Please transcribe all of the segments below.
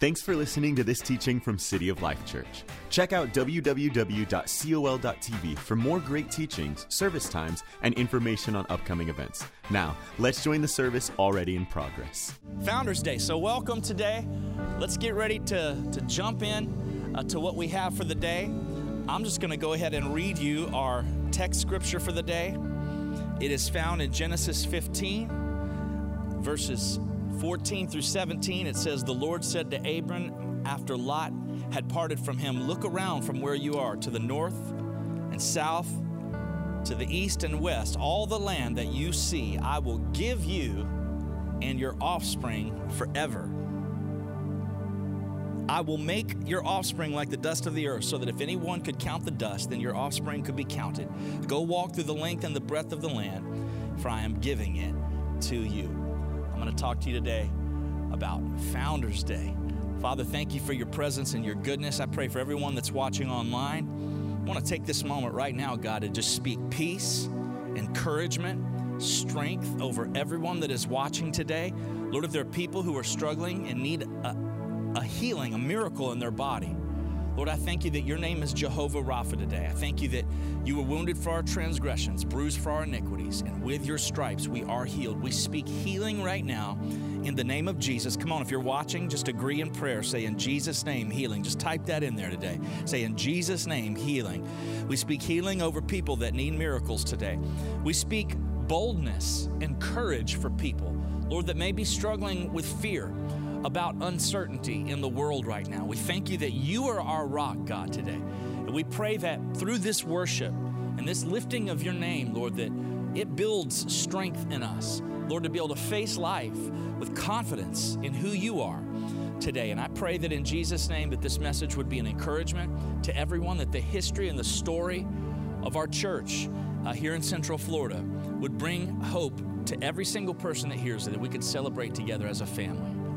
Thanks for listening to this teaching from City of Life Church. Check out www.col.tv for more great teachings, service times, and information on upcoming events. Now, let's join the service already in progress. Founders Day. So, welcome today. Let's get ready to, to jump in uh, to what we have for the day. I'm just going to go ahead and read you our text scripture for the day. It is found in Genesis 15, verses 14 through 17, it says, The Lord said to Abram after Lot had parted from him, Look around from where you are to the north and south, to the east and west. All the land that you see, I will give you and your offspring forever. I will make your offspring like the dust of the earth, so that if anyone could count the dust, then your offspring could be counted. Go walk through the length and the breadth of the land, for I am giving it to you. I'm going to talk to you today about Founders Day. Father, thank you for your presence and your goodness. I pray for everyone that's watching online. I want to take this moment right now, God, to just speak peace, encouragement, strength over everyone that is watching today. Lord, if there are people who are struggling and need a, a healing, a miracle in their body, Lord, I thank you that your name is Jehovah Rapha today. I thank you that you were wounded for our transgressions, bruised for our iniquities, and with your stripes we are healed. We speak healing right now in the name of Jesus. Come on, if you're watching, just agree in prayer. Say, in Jesus' name, healing. Just type that in there today. Say, in Jesus' name, healing. We speak healing over people that need miracles today. We speak boldness and courage for people, Lord, that may be struggling with fear about uncertainty in the world right now. We thank you that you are our rock, God, today. And we pray that through this worship and this lifting of your name, Lord, that it builds strength in us, Lord, to be able to face life with confidence in who you are today. And I pray that in Jesus' name that this message would be an encouragement to everyone, that the history and the story of our church uh, here in Central Florida would bring hope to every single person that hears it, that we could celebrate together as a family.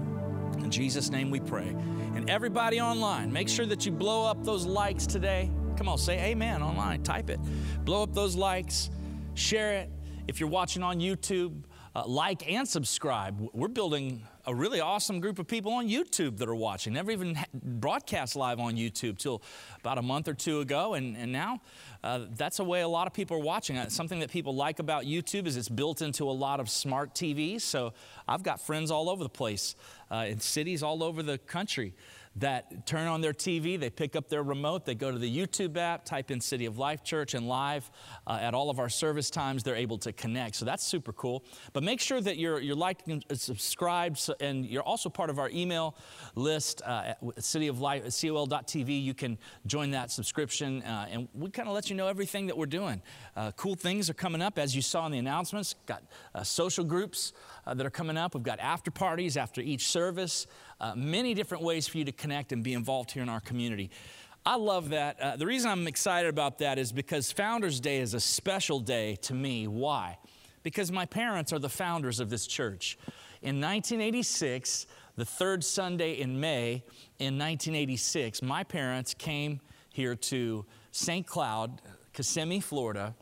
In Jesus' name we pray. And everybody online, make sure that you blow up those likes today. Come on, say amen online, type it. Blow up those likes, share it. If you're watching on YouTube, uh, like and subscribe. We're building a really awesome group of people on YouTube that are watching. Never even broadcast live on YouTube till about a month or two ago, and, and now uh, that's a way a lot of people are watching. Uh, something that people like about YouTube is it's built into a lot of smart TVs. So I've got friends all over the place uh, in cities all over the country that turn on their TV, they pick up their remote, they go to the YouTube app, type in City of Life Church, and live uh, at all of our service times, they're able to connect. So that's super cool. But make sure that you're, you're liked and subscribed, and you're also part of our email list uh, at City of Life, col.tv. You can join that subscription, uh, and we kind of let you know everything that we're doing. Uh, cool things are coming up, as you saw in the announcements. Got uh, social groups uh, that are coming up. We've got after parties after each service uh, many different ways for you to connect and be involved here in our community. I love that. Uh, the reason I'm excited about that is because Founders Day is a special day to me. Why? Because my parents are the founders of this church. In 1986, the third Sunday in May in 1986, my parents came here to St. Cloud, Kissimmee, Florida,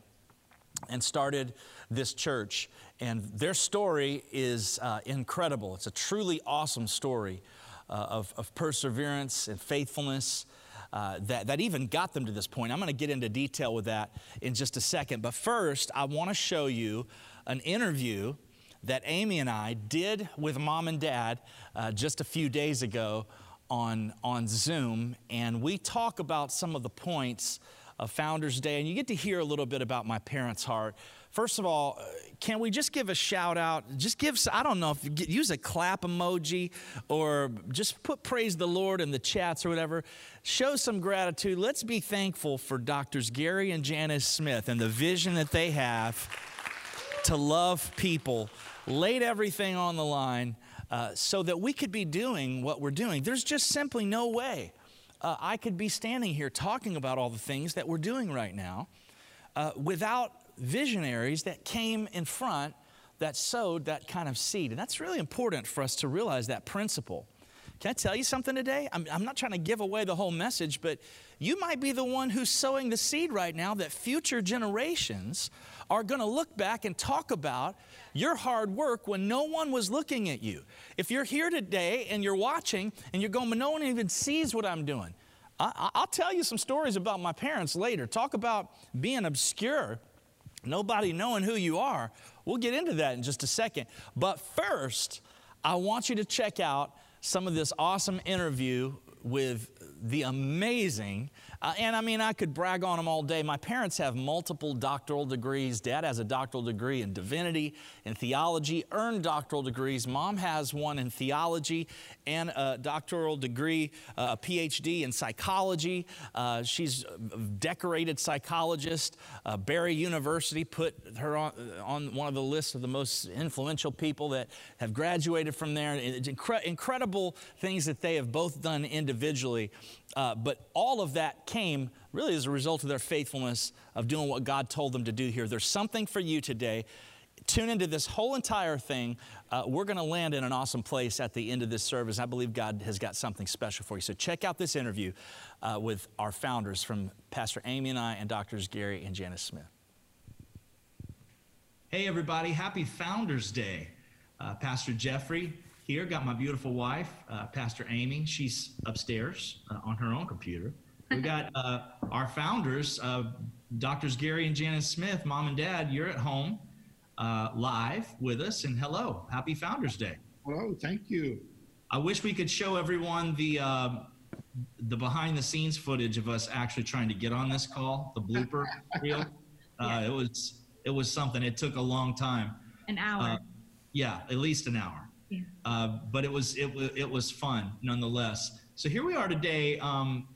and started this church. And their story is uh, incredible. It's a truly awesome story uh, of, of, perseverance and faithfulness uh, that, that even got them to this point. I'm going to get into detail with that in just a second. But first, I want to show you an interview that Amy and I did with mom and dad uh, just a few days ago on, on Zoom. And we talk about some of the points of Founders Day, and you get to hear a little bit about my parents' heart. First of all, uh, can we just give a shout out? Just give, I don't know, if use a clap emoji or just put praise the Lord in the chats or whatever. Show some gratitude. Let's be thankful for doctors Gary and Janice Smith and the vision that they have to love people, laid everything on the line uh, so that we could be doing what we're doing. There's just simply no way uh, I could be standing here talking about all the things that we're doing right now uh, without visionaries that came in front that sowed that kind of seed. And that's really important for us to realize that principle. Can I tell you something today? I'm, I'm not trying to give away the whole message, but you might be the one who's sowing the seed right now that future generations are going to look back and talk about your hard work when no one was looking at you. If you're here today and you're watching and you're going, but no one even sees what I'm doing, I, will tell you some stories about my parents later. Talk about being obscure, nobody knowing who you are. We'll get into that in just a second. But first, I want you to check out some of this awesome interview with the amazing uh, and I mean, I could brag on them all day. My parents have multiple doctoral degrees. Dad has a doctoral degree in divinity and theology, earned doctoral degrees. Mom has one in theology and a doctoral degree, uh, a PhD in psychology. Uh, she's a decorated psychologist. Uh, Barry University put her on, on one of the lists of the most influential people that have graduated from there. It's incre- incredible things that they have both done individually. Uh, but all of that came really as a result of their faithfulness of doing what God told them to do here. There's something for you today. Tune into this whole entire thing. Uh, we're going to land in an awesome place at the end of this service. I believe God has got something special for you. So check out this interview uh, with our founders from Pastor Amy and I and Doctors Gary and Janice Smith. Hey, everybody. Happy Founders Day. Uh, Pastor Jeffrey here. Got my beautiful wife, uh, Pastor Amy. She's upstairs uh, on her own computer. We got uh, our founders, uh, Doctors Gary and Janice Smith, mom and dad. You're at home uh, live with us, and hello, happy Founders Day. Hello, thank you. I wish we could show everyone the uh, the behind the scenes footage of us actually trying to get on this call, the blooper reel. yeah. It was it was something. It took a long time. An hour. yeah, at least an hour. Uh, but it was it was it was fun nonetheless. So here we are today. Um,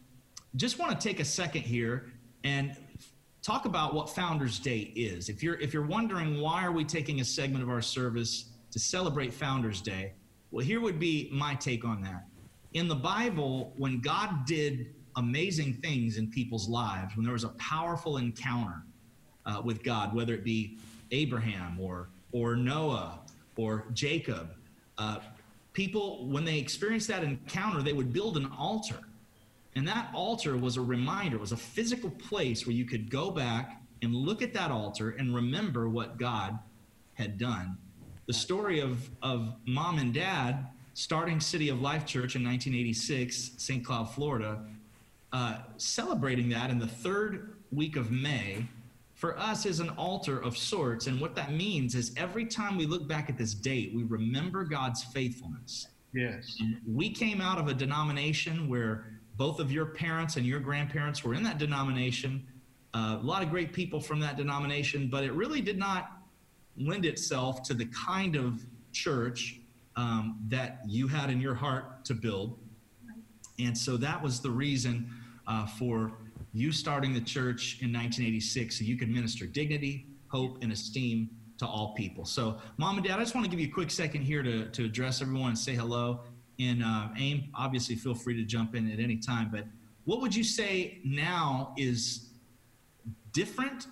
just want to take a second here and talk about what Founders Day is. If you're if you're wondering why are we taking a segment of our service to celebrate Founders Day, well, here would be my take on that. In the Bible, when God did amazing things in people's lives, when there was a powerful encounter uh, with God, whether it be Abraham or or Noah or Jacob uh, people, when they experienced that encounter, they would build an altar. And that altar was a reminder, was a physical place where you could go back and look at that altar and remember what God had done. The story of, of mom and dad starting City of Life Church in 1986, St. Cloud, Florida, uh, celebrating that in the third week of May for us is an altar of sorts. And what that means is every time we look back at this date, we remember God's faithfulness. Yes. And we came out of a denomination where both of your parents and your grandparents were in that denomination. Uh, a lot of great people from that denomination, but it really did not lend itself to the kind of church um, that you had in your heart to build. And so that was the reason uh, for you starting the church in 1986 so you could minister dignity, hope, and esteem to all people. So, mom and dad, I just want to give you a quick second here to, to address everyone and say hello. And uh, Aim, obviously, feel free to jump in at any time. But what would you say now is different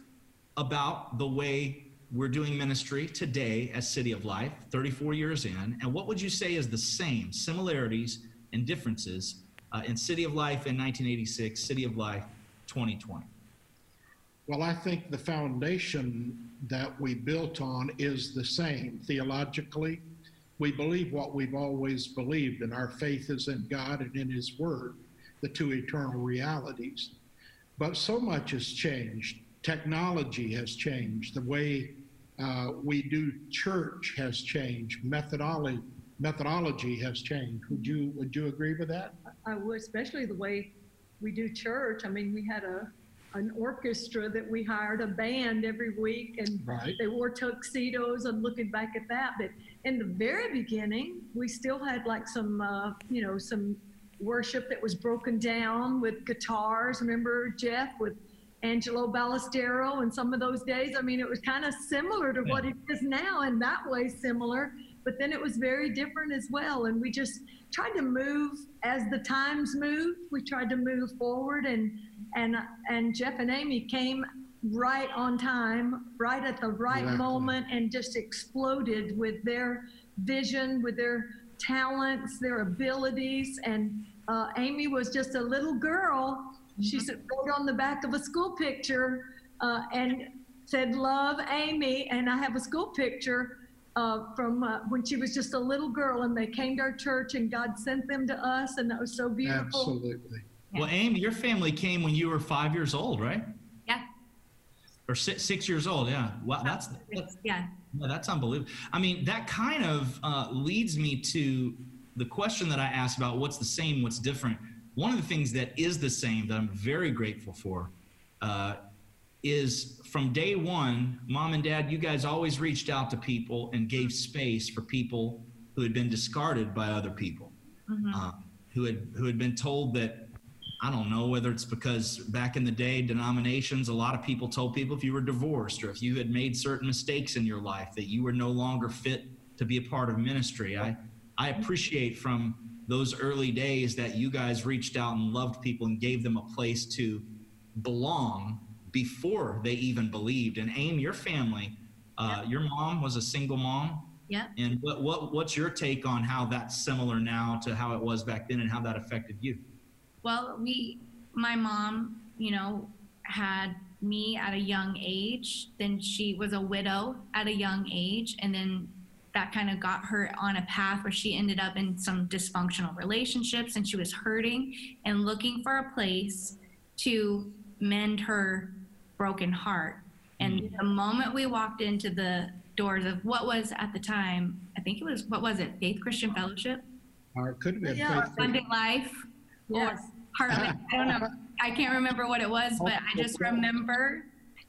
about the way we're doing ministry today as City of Life, 34 years in? And what would you say is the same, similarities and differences uh, in City of Life in 1986, City of Life 2020? Well, I think the foundation that we built on is the same. Theologically, we believe what we've always believed, and our faith is in God and in His Word, the two eternal realities. But so much has changed. Technology has changed. The way uh, we do church has changed. Methodology methodology has changed. Would you would you agree with that? I would, especially the way we do church. I mean, we had a an orchestra that we hired a band every week and right. they wore tuxedos and looking back at that but in the very beginning we still had like some uh, you know some worship that was broken down with guitars remember jeff with angelo ballestero and some of those days i mean it was kind of similar to yeah. what it is now in that way similar but then it was very different as well and we just tried to move as the times moved. We tried to move forward, and and and Jeff and Amy came right on time, right at the right exactly. moment, and just exploded with their vision, with their talents, their abilities. And uh, Amy was just a little girl. She Mm-hmm. said, wrote on the back of a school picture uh, and said, Love Amy. And I have a school picture uh, from uh, when she was just a little girl and they came to our church and God sent them to us. And that was so beautiful. Absolutely. Well, Amy, your family came when you were five years old, right? Yeah. Or six, six years old, yeah. Wow, that's, that's Yeah. Yeah, that's unbelievable. I mean, that kind of uh, leads me to the question that I asked about what's the same, what's different. One of the things that is the same that I'm very grateful for uh, is from day one, mom and dad, you guys always reached out to people and gave space for people who had been discarded by other people, uh, who had who had been told that I don't know whether it's because back in the day, denominations, a lot of people told people if you were divorced or if you had made certain mistakes in your life that you were no longer fit to be a part of ministry. I, I appreciate from those early days that you guys reached out and loved people and gave them a place to belong before they even believed. And Aim, your family, uh, your mom was a single mom. Yeah. And what, what, what's your take on how that's similar now to how it was back then and how that affected you? Well, we, my mom, you know, had me at a young age. Then she was a widow at a young age. And then that kind of got her on a path where she ended up in some dysfunctional relationships and she was hurting and looking for a place to mend her broken heart. And mm. the moment we walked into the doors of what was at the time, I think it was, what was it, Faith Christian Fellowship? Or it could have been Yeah. faith. Abundant Life Yes. or. I don't know. I can't remember what it was, but I just remember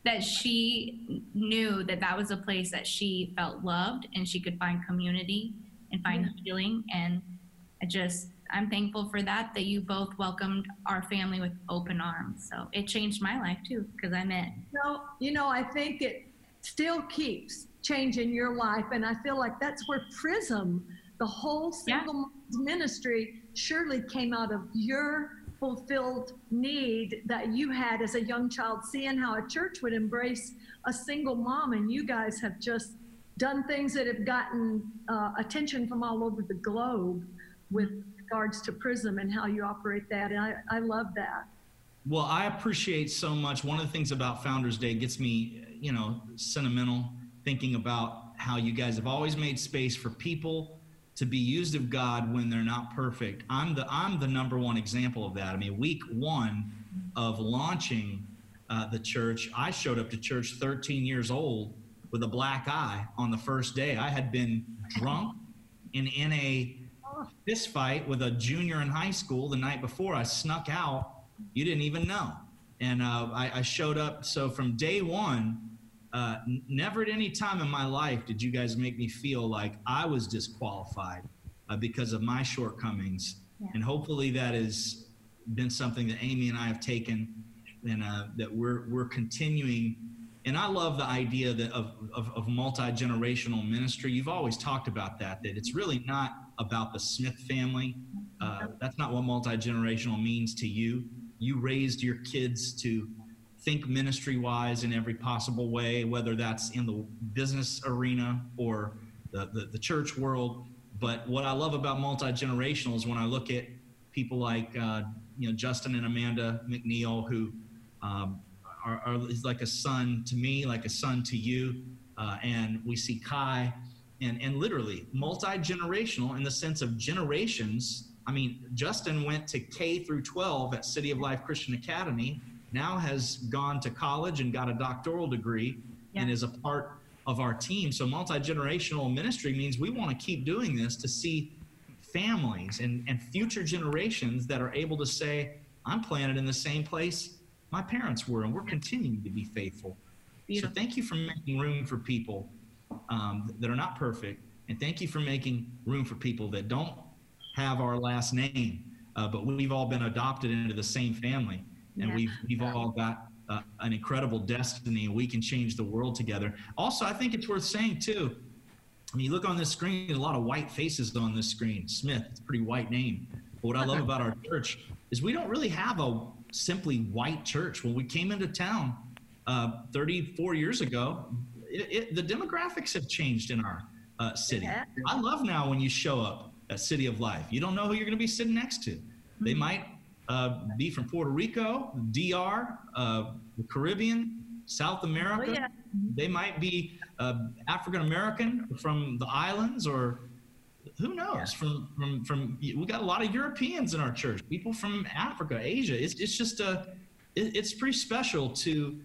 that she knew that that was a place that she felt loved and she could find community and find healing. And I just, I'm thankful for that, that you both welcomed our family with open arms. So it changed my life too, because I met No, you know, I think it still keeps changing your life. And I feel like that's where Prism, the whole single moms ministry, surely came out of your fulfilled need that you had as a young child, seeing how a church would embrace a single mom. And you guys have just done things that have gotten uh, attention from all over the globe with regards to Prism and how you operate that. And I, I love that. Well, I appreciate so much. One of the things about Founders Day gets me, you know, sentimental thinking about how you guys have always made space for people to be used of God when they're not perfect. I'm the I'm the number one example of that. I mean, week one of launching uh, the church, I showed up to church 13 years old with a black eye on the first day. I had been drunk and in a fist fight with a junior in high school the night before. I snuck out. You didn't even know. And uh, I, I showed up. So from day one, uh, never at any time in my life did you guys make me feel like I was disqualified uh, because of my shortcomings. And hopefully that has been something that Amy and I have taken and uh, that we're, we're continuing. And I love the idea that of, of, of multi-generational ministry. You've always talked about that, that it's really not about the Smith family. Uh, that's not what multi-generational means to you. You raised your kids to think ministry wise in every possible way, whether that's in the business arena or the, the, the church world. But what I love about multi generational is when I look at people like uh, you know Justin and Amanda McNeil, who um, are, are is like a son to me, like a son to you, uh, and we see Kai, and and literally multi generational in the sense of generations. I mean, Justin went to K through 12 at City of Life Christian Academy. Now has gone to college and got a doctoral degree, and is a part of our team. So multi generational ministry means we want to keep doing this to see families and, and future generations that are able to say, I'm planted in the same place my parents were, and we're continuing to be faithful. Beautiful. So thank you for making room for people um, that are not perfect, and thank you for making room for people that don't have our last name, uh, but we've all been adopted into the same family, and Yeah. we've we've all got uh, an incredible destiny, and we can change the world together. Also, I think it's worth saying too. I mean, you look on this screen, a lot of white faces on this screen. Smith, it's a pretty white name. But what I love about our church is we don't really have a simply white church. When we came into town uh, 34 years ago, it, it, the demographics have changed in our uh, city. Yeah. I love now when you show up at City of Life. You don't know who you're going to be sitting next to. They might uh, be from Puerto Rico, DR, uh, the Caribbean, South America. Oh, yeah. They might be uh, African American from the islands, or who knows? From from from we got a lot of Europeans in our church. People from Africa, Asia. It's it's just a it, it's pretty special to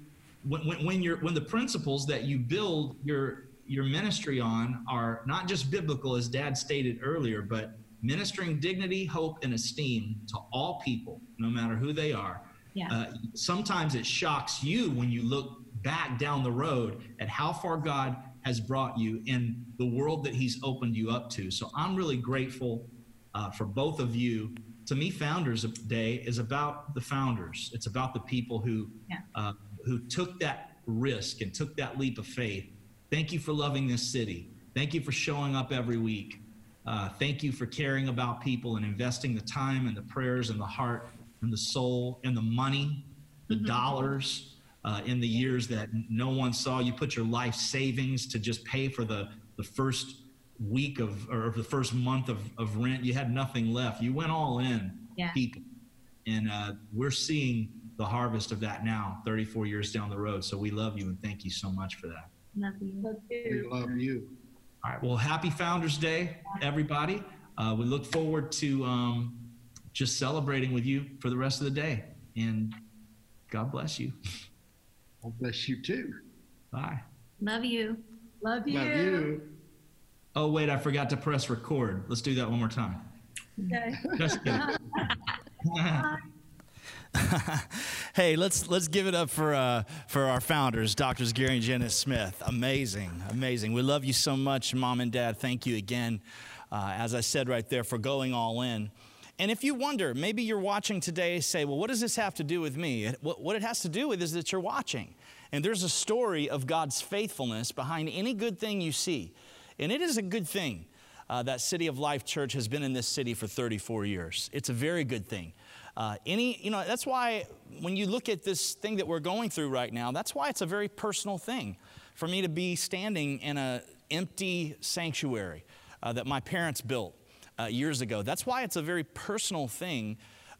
when, when, when you're when the principles that you build your your ministry on are not just biblical, as Dad stated earlier, but ministering dignity, hope, and esteem to all people, no matter who they are. Yeah. Uh, sometimes it shocks you when you look back down the road at how far God has brought you in the world that He's opened you up to. So I'm really grateful uh, for both of you. To me, Founders Day is about the founders. It's about the people who Yeah. uh, who took that risk and took that leap of faith. Thank you for loving this city. Thank you for showing up every week. Uh, thank you for caring about people and investing the time and the prayers and the heart and the soul and the money, the dollars uh, in the years that no one saw. You put your life savings to just pay for the, the first week of or the first month of, of rent. You had nothing left. You went all in, Yeah. people. And uh, we're seeing the harvest of that now, 34 years down the road. So we love you and thank you so much for that. Love you. Love We love you. All right. Well, happy Founders Day, everybody. Uh, we look forward to um, just celebrating with you for the rest of the day. And God bless you. God bless you too. Bye. Love you. Love you. Love you. Oh, wait, I forgot to press record. Let's do that one more time. Okay. Just kidding. hey, let's let's give it up for uh, for our founders, Doctors Gary and Jenna Smith. Amazing, amazing. We love you so much, Mom and Dad. Thank you again, uh, as I said right there, for going all in. And if you wonder, maybe you're watching today, say, well, what does this have to do with me? What, what it has to do with is that you're watching. And there's a story of God's faithfulness behind any good thing you see. And it is a good thing uh, that City of Life Church has been in this city for 34 years. It's a very good thing. Uh, any, you know, that's why when you look at this thing that we're going through right now, that's why it's a very personal thing for me to be standing in an empty sanctuary uh, that my parents built uh, years ago. That's why it's a very personal thing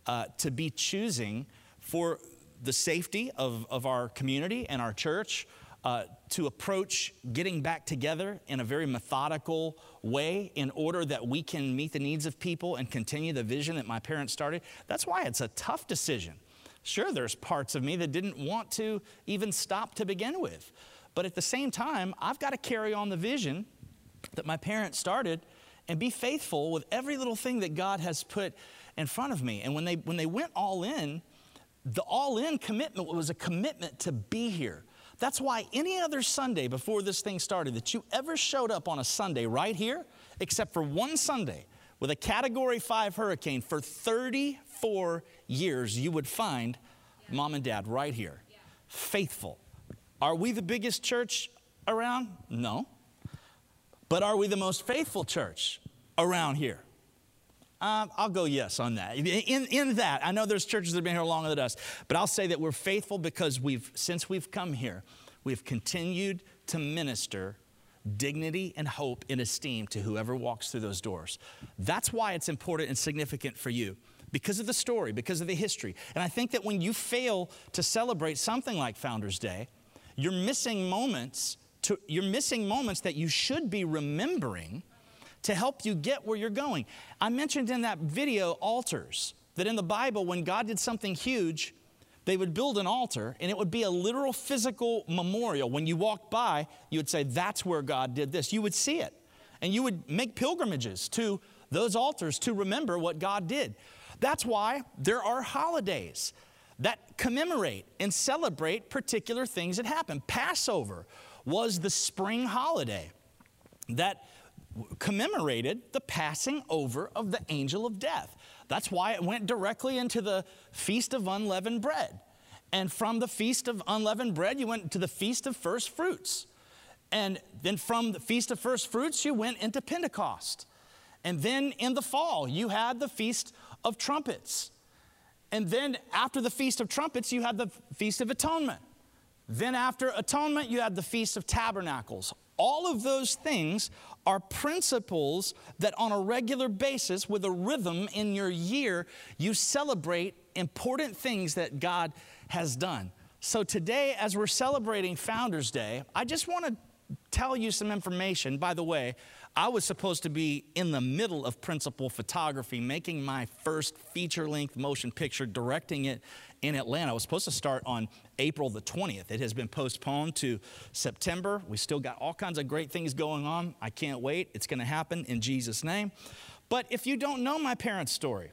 uh, to be choosing for the safety of, of our community and our church, uh, to approach getting back together in a very methodical way in order that we can meet the needs of people and continue the vision that my parents started. That's why it's a tough decision. Sure, there's parts of me that didn't want to even stop to begin with. But at the same time, I've got to carry on the vision that my parents started and be faithful with every little thing that God has put in front of me. And when they when they went all in, the all in commitment was a commitment to be here. That's why any other Sunday before this thing started that you ever showed up on a Sunday right here, except for one Sunday with a category 5 hurricane for 34 years, you would find mom and dad right here. Faithful. Are we the biggest church around? No. But are we the most faithful church around here? Um, I'll go yes on that. In, in that, I know there's churches that have been here longer than us, but I'll say that we're faithful because we've, since we've come here, we've continued to minister dignity and hope and esteem to whoever walks through those doors. That's why it's important and significant for you because of the story, because of the history. And I think that when you fail to celebrate something like Founders Day, you're missing moments to, you're missing moments that you should be remembering to help you get where you're going. I mentioned in that video altars, that in the Bible, when God did something huge, they would build an altar and it would be a literal physical memorial. When you walked by, you would say, That's where God did this. You would see it. And you would make pilgrimages to those altars to remember what God did. That's why there are holidays that commemorate and celebrate particular things that happen. Passover was the spring holiday that commemorated the passing over of the angel of death. That's why it went directly into the Feast of Unleavened Bread. And from the Feast of Unleavened Bread, you went to the Feast of First Fruits. And then from the Feast of First Fruits, you went into Pentecost. And then in the fall, you had the Feast of Trumpets. And then after the Feast of Trumpets, you had the Feast of Atonement. Then after Atonement, you had the Feast of Tabernacles. All of those things are principles that on a regular basis, with a rhythm in your year, you celebrate important things that God has done. So today, as we're celebrating Founders Day, I just want to tell you some information. By the way, I was supposed to be in the middle of principal photography, making my first feature length motion picture, directing it in Atlanta. I was supposed to start on April the 20th. It has been postponed to September. We still got all kinds of great things going on. I can't wait. It's going to happen in Jesus' name. But if you don't know my parents' story,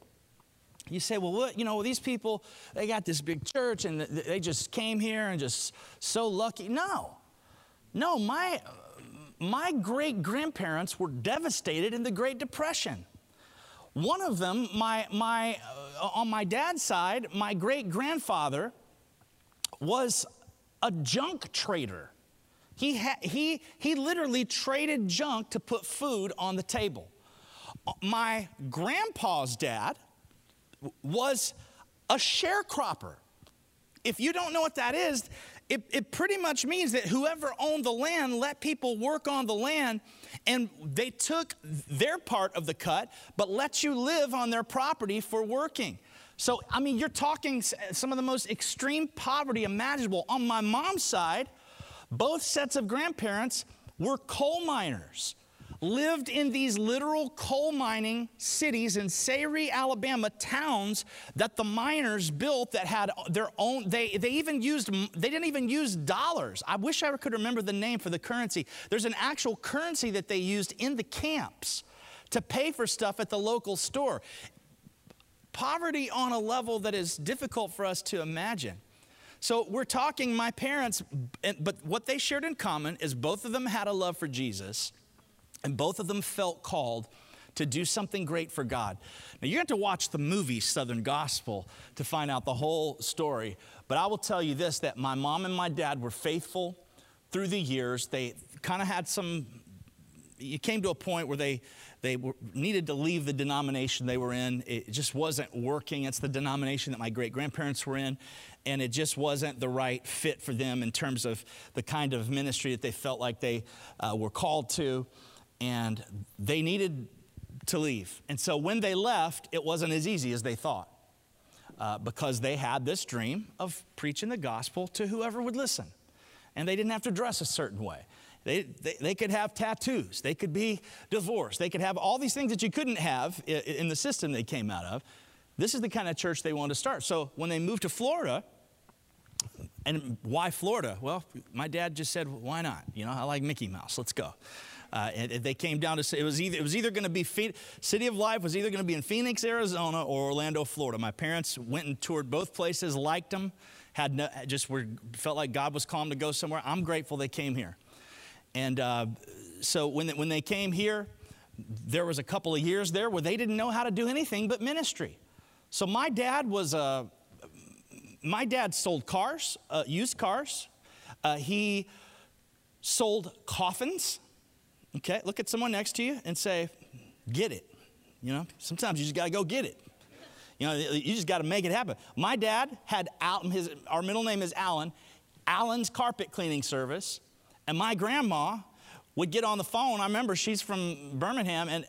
you say, well, what, you know, these people, they got this big church and they just came here and just so lucky. No, no, my, my great grandparents were devastated in the Great Depression. One of them, my, my, uh, on my dad's side, my great grandfather was a junk trader. He, ha- he, he literally traded junk to put food on the table. My grandpa's dad was a sharecropper. If you don't know what that is, it, it pretty much means that whoever owned the land let people work on the land and they took their part of the cut, but let you live on their property for working. So, I mean, you're talking some of the most extreme poverty imaginable. On my mom's side, both sets of grandparents were coal miners lived in these literal coal mining cities in Sayre, Alabama, towns that the miners built that had their own, they, they even used, they didn't even use dollars. I wish I could remember the name for the currency. There's an actual currency that they used in the camps to pay for stuff at the local store. Poverty on a level that is difficult for us to imagine. So we're talking my parents, but what they shared in common is both of them had a love for Jesus and both of them felt called to do something great for God. Now, you have to watch the movie Southern Gospel to find out the whole story. But I will tell you this that my mom and my dad were faithful through the years. They kind of had some, it came to a point where they, they were, needed to leave the denomination they were in. It just wasn't working. It's the denomination that my great grandparents were in. And it just wasn't the right fit for them in terms of the kind of ministry that they felt like they uh, were called to and they needed to leave. And so when they left, it wasn't as easy as they thought uh, because they had this dream of preaching the gospel to whoever would listen. And they didn't have to dress a certain way. They, they, they, could have tattoos. They could be divorced. They could have all these things that you couldn't have in, in the system they came out of. This is the kind of church they wanted to start. So when they moved to Florida, and why Florida? Well, my dad just said, why not? You know, I like Mickey Mouse. Let's go. Uh, and they came down to it was either it was either going to be City of Life was either going to be in Phoenix, Arizona, or Orlando, Florida. My parents went and toured both places, liked them, had no, just were felt like God was calling to go somewhere. I'm grateful they came here, and uh, so when they, when they came here, there was a couple of years there where they didn't know how to do anything but ministry. So my dad was a uh, my dad sold cars, uh, used cars. Uh, he sold coffins. Okay, look at someone next to you and say, get it. You know, sometimes you just got to go get it. You know, you just got to make it happen. My dad had Al, his, our middle name is Alan, Alan's carpet cleaning service, and my grandma would get on the phone. I remember she's from Birmingham, and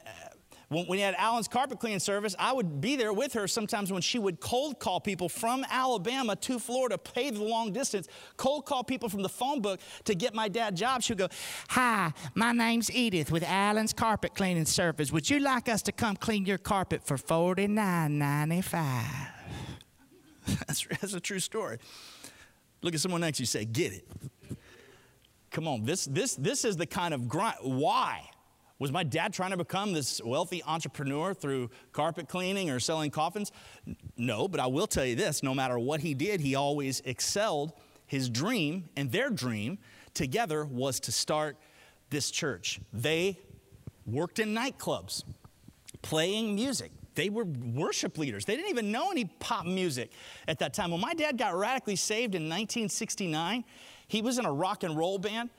when we had Alan's carpet cleaning service, I would be there with her sometimes when she would cold call people from Alabama to Florida, pay the long distance, cold call people from the phone book to get my dad jobs. She would go, Hi, my name's Edith with Alan's carpet cleaning service. Would you like us to come clean your carpet for $49.95? that's, that's a true story. Look at someone next you say, Get it. Come on, this, this, this is the kind of grind. Why? Was my dad trying to become this wealthy entrepreneur through carpet cleaning or selling coffins? No, but I will tell you this no matter what he did, he always excelled. His dream and their dream together was to start this church. They worked in nightclubs, playing music. They were worship leaders. They didn't even know any pop music at that time. When my dad got radically saved in 1969, he was in a rock and roll band.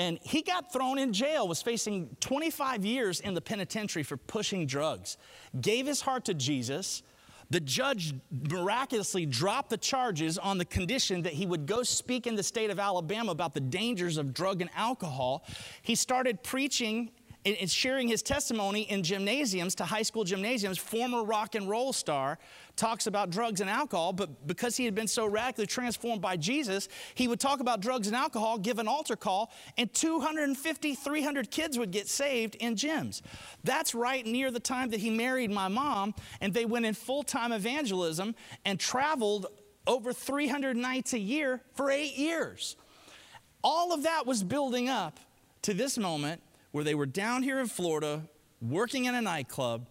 And he got thrown in jail, was facing 25 years in the penitentiary for pushing drugs. Gave his heart to Jesus. The judge miraculously dropped the charges on the condition that he would go speak in the state of Alabama about the dangers of drug and alcohol. He started preaching and, sharing his testimony in gymnasiums to high school gymnasiums. Former rock and roll star talks about drugs and alcohol, but because he had been so radically transformed by Jesus, he would talk about drugs and alcohol, give an altar call, and 250, 300 kids would get saved in gyms. That's right near the time that he married my mom, and they went in full time evangelism and traveled over 300 nights a year for eight years. All of that was building up to this moment where they were down here in Florida working in a nightclub,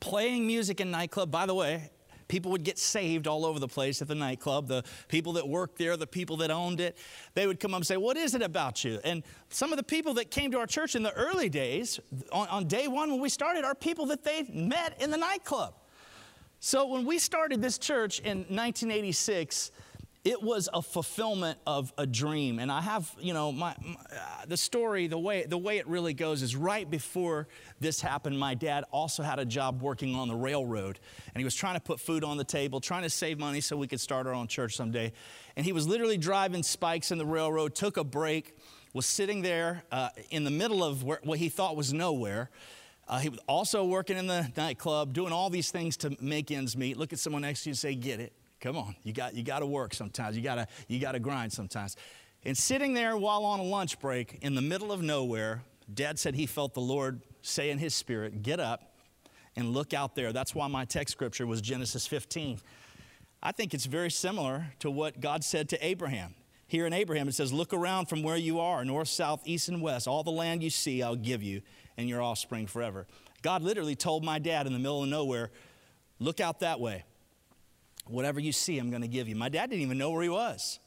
playing music in nightclub. By the way, people would get saved all over the place at the nightclub. The people that worked there, the people that owned it, they would come up and say, What is it about you? And some of the people that came to our church in the early days, on, on day one when we started, are people that they met in the nightclub. So when we started this church in 1986, it was a fulfillment of a dream and i have you know my, my uh, the story the way the way it really goes is right before this happened my dad also had a job working on the railroad and he was trying to put food on the table trying to save money so we could start our own church someday and he was literally driving spikes in the railroad took a break was sitting there uh, in the middle of where, what he thought was nowhere uh, he was also working in the nightclub, doing all these things to make ends meet. Look at someone next to you and say, Get it. Come on. You got, you got to work sometimes. You got to you got to grind sometimes. And sitting there while on a lunch break in the middle of nowhere, Dad said he felt the Lord say in his spirit, Get up and look out there. That's why my text scripture was Genesis 15. I think it's very similar to what God said to Abraham. Here in Abraham, it says, Look around from where you are, north, south, east, and west. All the land you see, I'll give you and your offspring forever. God literally told my dad in the middle of nowhere, Look out that way. Whatever you see, I'm going to give you. My dad didn't even know where he was.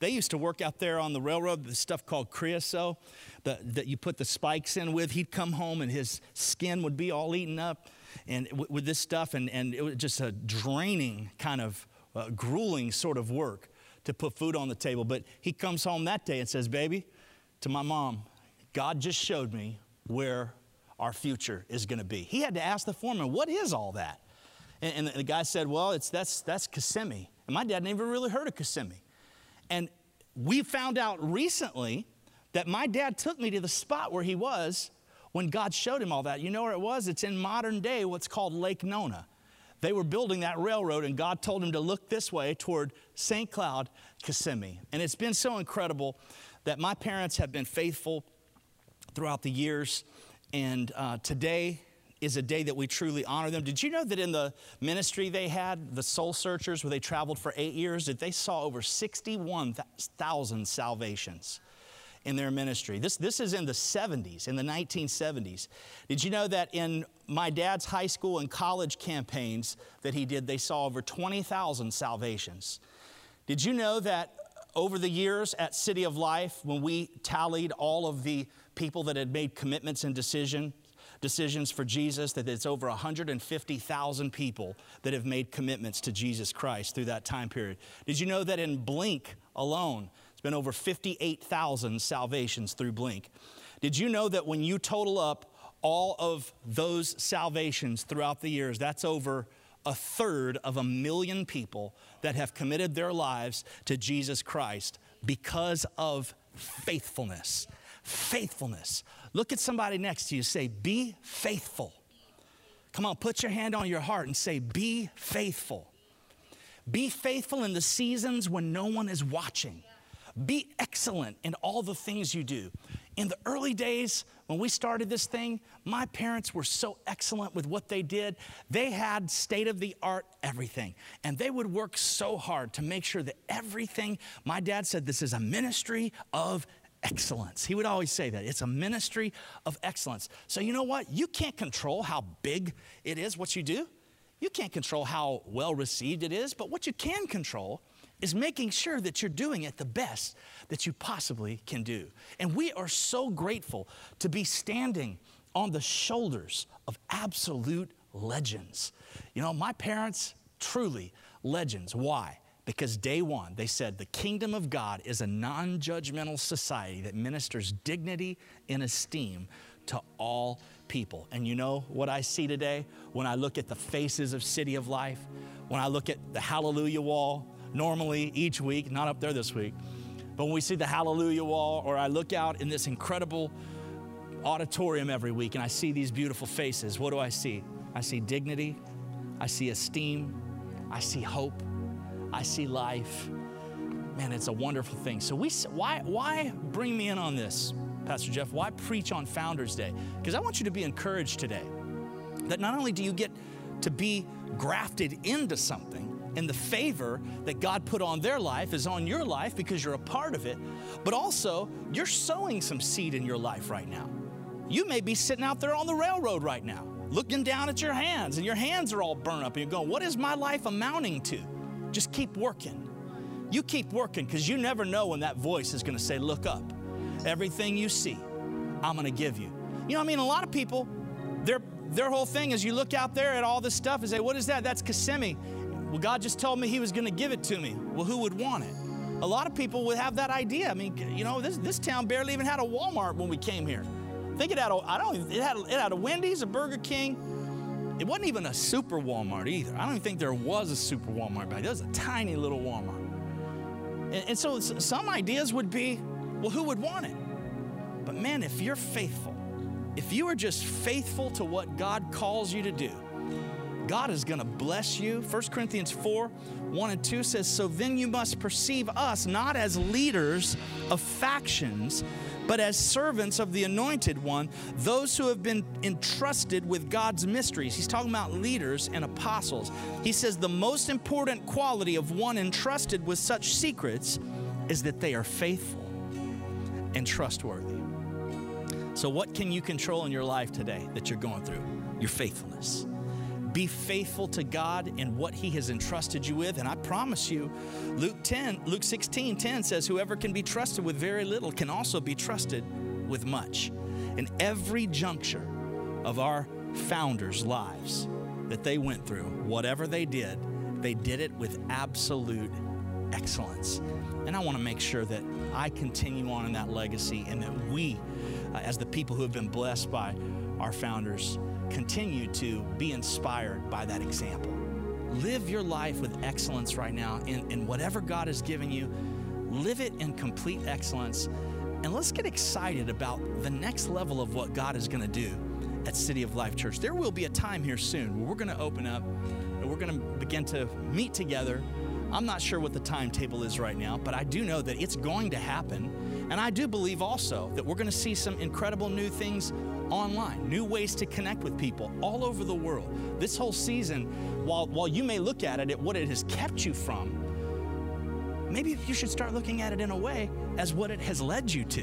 They used to work out there on the railroad, the stuff called creosote that, that you put the spikes in with. He'd come home and his skin would be all eaten up and w- with this stuff, and, and it was just a draining kind of uh, grueling sort of work to put food on the table. But he comes home that day and says, Baby, to my mom, God just showed me where our future is going to be. He had to ask the foreman, What is all that? And, and the guy said, Well, it's, that's, that's Kissimmee. And my dad never really heard of Kissimmee. And we found out recently that my dad took me to the spot where he was when God showed him all that. You know where it was? It's in modern day, what's called Lake Nona. They were building that railroad, and God told him to look this way toward St. Cloud, Kissimmee. And it's been so incredible that my parents have been faithful throughout the years. And uh, today is a day that we truly honor them. Did you know that in the ministry they had, the soul searchers, where they traveled for eight years, that they saw over 61,000 salvations? in their ministry. This, this is in the 70s, in the 1970s. Did you know that in my dad's high school and college campaigns that he did, they saw over 20,000 salvations? Did you know that over the years at City of Life, when we tallied all of the people that had made commitments and decision, decisions for Jesus, that it's over 150,000 people that have made commitments to Jesus Christ through that time period. Did you know that in Blink alone, it's been over 58,000 salvations through Blink? Did you know that when you total up all of those salvations throughout the years, that's over a third of a million people that have committed their lives to Jesus Christ because of faithfulness faithfulness. Look at somebody next to you, say, Be faithful. Come on, put your hand on your heart and say, Be faithful. Be faithful in the seasons when no one is watching. Be excellent in all the things you do. In the early days, when we started this thing, my parents were so excellent with what they did. They had state of the art everything. And they would work so hard to make sure that everything, my dad said, this is a ministry of excellence. He would always say that. It's a ministry of excellence. So, you know what? You can't control how big it is, what you do. You can't control how well received it is, but what you can control is making sure that you're doing it the best that you possibly can do. And we are so grateful to be standing on the shoulders of absolute legends. You know, my parents, truly legends. Why? Because day one, they said the kingdom of God is a non judgmental society that ministers dignity and esteem to all people. And you know what I see today when I look at the faces of City of Life, when I look at the Hallelujah Wall, normally each week, not up there this week, but when we see the Hallelujah Wall, or I look out in this incredible auditorium every week and I see these beautiful faces, what do I see? I see dignity, I see esteem, I see hope, I see life. Man, it's a wonderful thing. So we why why bring me in on this, Pastor Jeff? Why preach on Founders Day? Because I want you to be encouraged today that not only do you get to be grafted into something, and the favor that God put on their life is on your life because you're a part of it, but also you're sowing some seed in your life right now. You may be sitting out there on the railroad right now, looking down at your hands, and your hands are all burnt up, and you're going, What is my life amounting to? Just keep working. You keep working because you never know when that voice is going to say, Look up. Everything you see, I'm going to give you. You know, I mean, a lot of people, their, their whole thing is you look out there at all this stuff and say, What is that? That's Kissimmee. Well, God just told me He was going to give it to me. Well, who would want it? A lot of people would have that idea. I mean, you know, this, this town barely even had a Walmart when we came here. Think it had a, I don't, it had, it had a Wendy's, a Burger King. It wasn't even a super Walmart either. I don't even think there was a super Walmart back. There was a tiny little Walmart. And, and so some ideas would be, well, who would want it? But man, if you're faithful, if you are just faithful to what God calls you to do, God is going to bless you. 1 Corinthians 4 1 and 2 says, So then you must perceive us not as leaders of factions, but as servants of the anointed one, those who have been entrusted with God's mysteries. He's talking about leaders and apostles. He says, The most important quality of one entrusted with such secrets is that they are faithful and trustworthy. So, what can you control in your life today that you're going through? Your faithfulness. Be faithful to God in what He has entrusted you with. And I promise you, Luke 10, Luke 16, 10 says, Whoever can be trusted with very little can also be trusted with much. In every juncture of our founders' lives that they went through, whatever they did, they did it with absolute excellence. And I want to make sure that I continue on in that legacy and that we, uh, as the people who have been blessed by our founders, continue to be inspired by that example. Live your life with excellence right now in, in whatever God has given you. Live it in complete excellence. And let's get excited about the next level of what God is going to do at City of Life Church. There will be a time here soon where we're going to open up and we're going to begin to meet together. I'm not sure what the timetable is right now, but I do know that it's going to happen. And I do believe also that we're going to see some incredible new things online, new ways to connect with people all over the world. This whole season, while, while you may look at it at what it has kept you from, maybe you should start looking at it in a way as what it has led you to.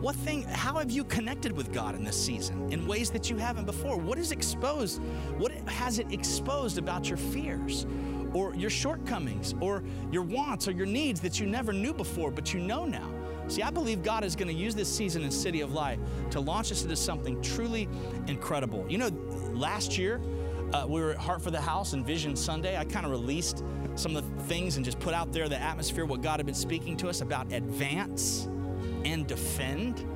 What thing, how have you connected with God in this season in ways that you haven't before? What is exposed? What has it exposed about your fears or your shortcomings or your wants or your needs that you never knew before, but you know now? See, I believe God is going to use this season in City of Life to launch us into something truly incredible. You know, last year, uh, we were at Heart for the House and Vision Sunday. I kind of released some of the things and just put out there the atmosphere, what God had been speaking to us about advance and defend.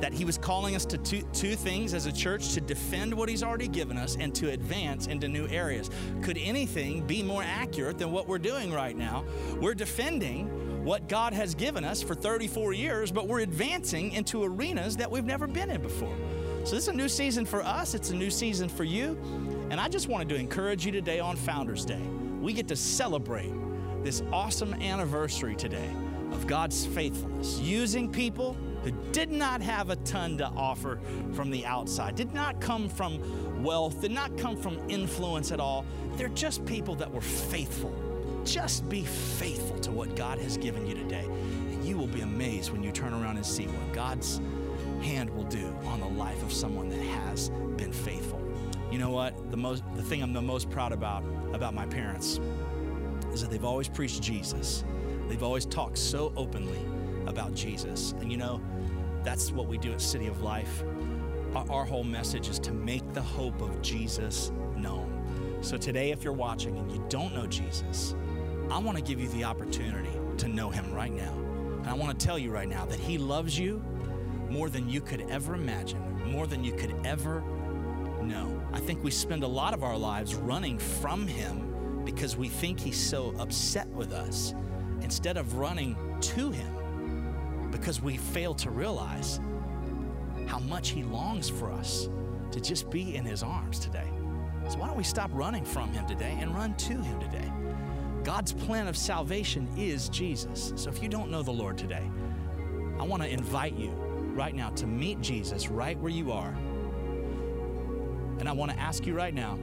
That He was calling us to two, two things as a church to defend what He's already given us and to advance into new areas. Could anything be more accurate than what we're doing right now? We're defending what God has given us for 34 years, but we're advancing into arenas that we've never been in before. So, this is a new season for us, it's a new season for you. And I just wanted to encourage you today on Founders Day. We get to celebrate this awesome anniversary today of God's faithfulness, using people who did not have a ton to offer from the outside, did not come from wealth, did not come from influence at all. They're just people that were faithful just be faithful to what God has given you today. And you will be amazed when you turn around and see what God's hand will do on the life of someone that has been faithful. You know what? The most the thing I'm the most proud about about my parents is that they've always preached Jesus. They've always talked so openly about Jesus. And you know, that's what we do at City of Life. Our, our whole message is to make the hope of Jesus known. So today, if you're watching and you don't know Jesus, I want to give you the opportunity to know Him right now. And I want to tell you right now that He loves you more than you could ever imagine, more than you could ever know. I think we spend a lot of our lives running from Him because we think He's so upset with us instead of running to Him because we fail to realize how much He longs for us to just be in His arms today. So, why don't we stop running from Him today and run to Him today? God's plan of salvation is Jesus. So, if you don't know the Lord today, I want to invite you right now to meet Jesus right where you are. And I want to ask you right now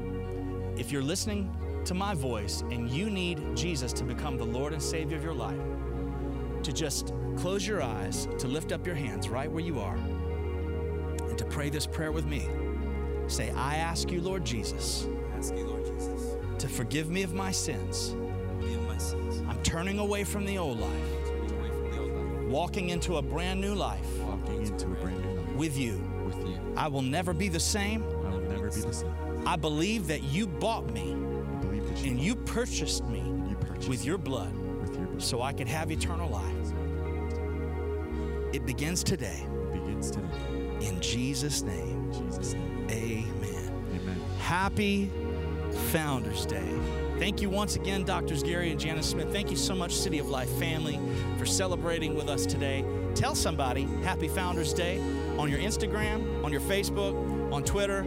if you're listening to my voice and you need Jesus to become the Lord and Savior of your life, to just close your eyes, to lift up your hands right where you are, and to pray this prayer with me. Say, I ask you, Lord Jesus, Ask you, Lord Jesus, to forgive me of my sins. forgive my sins. I'm turning away from the old life, Turning away from the old life. walking into a brand new life Walking into a brand new life with you. With you. I will never be the same. I will never be the same. I believe that you bought me I believe that you, and you purchased me you purchased with your blood. So I can have eternal life. It begins today. It begins today. In Jesus' name, In Jesus' name. amen. Amen. Happy Founders Day. Thank you once again, Doctors Gary and Janice Smith. Thank you so much, City of Life family, for celebrating with us today. Tell somebody Happy Founders Day on your Instagram, on your Facebook, on Twitter,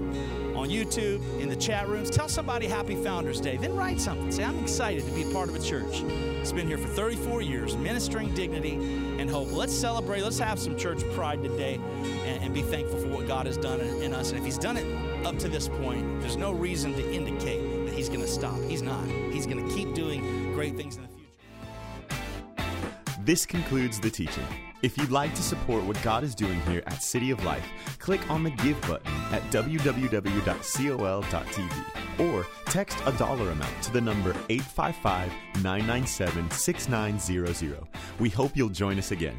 on YouTube, in the chat rooms. Tell somebody Happy Founders Day. Then write something. Say, I'm excited to be part of a church. It's been here for 34 years, ministering dignity and hope. Let's celebrate. Let's have some church pride today and, and be thankful for what God has done in, in us. And if He's done it up to this point, there's no reason to indicate that He's going to stop. He's not. He's going to keep doing great things in the future. This concludes the teaching. If you'd like to support what God is doing here at City of Life, click on the Give button at www.col.tv or text a dollar amount to the number 855 997 6900. We hope you'll join us again.